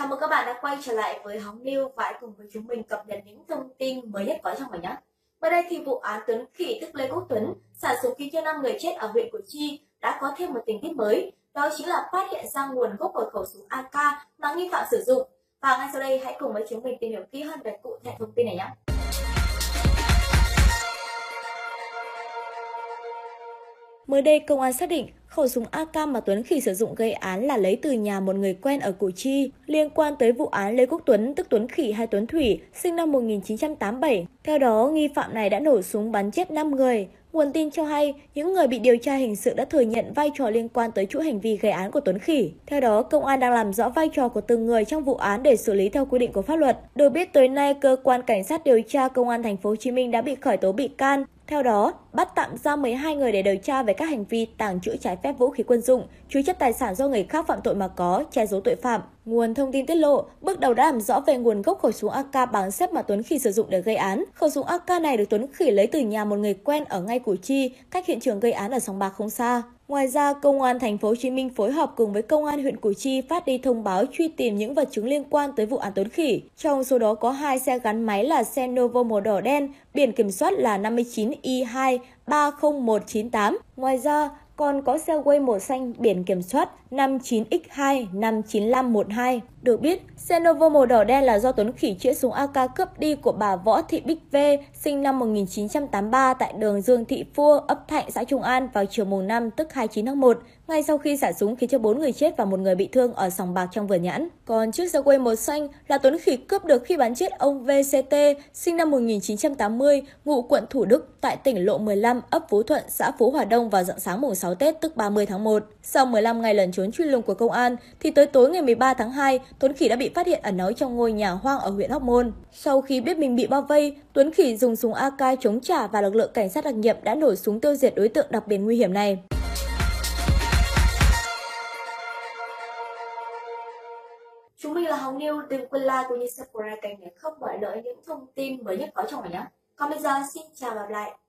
Chào mừng các bạn đã quay trở lại với Hóng News và hãy cùng với chúng mình cập nhật những thông tin mới nhất có trong ngày nhé. Mới đây thì vụ án Tuấn Khỉ tức Lê Quốc Tuấn xả súng khiến cho 5 người chết ở huyện Củ Chi đã có thêm một tình tiết mới, đó chính là phát hiện ra nguồn gốc của khẩu súng AK mà nghi phạm sử dụng. Và ngay sau đây hãy cùng với chúng mình tìm hiểu kỹ hơn về cụ thể thông tin này nhé. Mới đây, công an xác định khẩu súng AK mà Tuấn Khỉ sử dụng gây án là lấy từ nhà một người quen ở Củ Chi, liên quan tới vụ án Lê Quốc Tuấn, tức Tuấn Khỉ hay Tuấn Thủy, sinh năm 1987. Theo đó, nghi phạm này đã nổ súng bắn chết 5 người. Nguồn tin cho hay, những người bị điều tra hình sự đã thừa nhận vai trò liên quan tới chuỗi hành vi gây án của Tuấn Khỉ. Theo đó, công an đang làm rõ vai trò của từng người trong vụ án để xử lý theo quy định của pháp luật. Được biết tới nay, cơ quan cảnh sát điều tra công an thành phố Hồ Chí Minh đã bị khởi tố bị can, theo đó, bắt tạm giam 12 người để điều tra về các hành vi tàng trữ trái phép vũ khí quân dụng, chứa chấp tài sản do người khác phạm tội mà có, che giấu tội phạm. Nguồn thông tin tiết lộ, bước đầu đã làm rõ về nguồn gốc khẩu súng AK bán xếp mà Tuấn Khỉ sử dụng để gây án. Khẩu súng AK này được Tuấn Khỉ lấy từ nhà một người quen ở ngay Củ Chi, cách hiện trường gây án ở Sòng Bạc không xa. Ngoài ra, công an thành phố Hồ Chí Minh phối hợp cùng với công an huyện Củ Chi phát đi thông báo truy tìm những vật chứng liên quan tới vụ án Tuấn Khỉ. Trong số đó có hai xe gắn máy là xe Novo màu đỏ đen, biển kiểm soát là 59 I2 30198. Ngoài ra, còn có xe quay màu xanh biển kiểm soát 59X2 59512. Được biết, xe Novo màu đỏ đen là do Tuấn Khỉ chĩa súng AK cướp đi của bà Võ Thị Bích V, sinh năm 1983 tại đường Dương Thị Phua, ấp Thạnh, xã Trung An vào chiều mùng 5 tức 29 tháng 1, ngay sau khi xả súng khiến cho 4 người chết và một người bị thương ở sòng bạc trong vườn nhãn. Còn chiếc xe quay màu xanh là Tuấn Khỉ cướp được khi bắn chết ông VCT, sinh năm 1980, ngụ quận Thủ Đức tại tỉnh Lộ 15, ấp Phú Thuận, xã Phú Hòa Đông vào dạng sáng mùng 6 Tết tức 30 tháng 1. Sau 15 ngày lẩn trốn truy lùng của công an, thì tới tối ngày 13 tháng 2, Tuấn Khỉ đã bị phát hiện ẩn náu trong ngôi nhà hoang ở huyện Hóc Môn. Sau khi biết mình bị bao vây, Tuấn Khỉ dùng súng AK chống trả và lực lượng cảnh sát đặc nhiệm đã nổ súng tiêu diệt đối tượng đặc biệt nguy hiểm này. Chúng mình là Hồng News, đừng quên like cũng như subscribe kênh để không bỏ lỡ những thông tin mới nhất có trong ngày nhé. Còn bây giờ xin chào và gặp lại.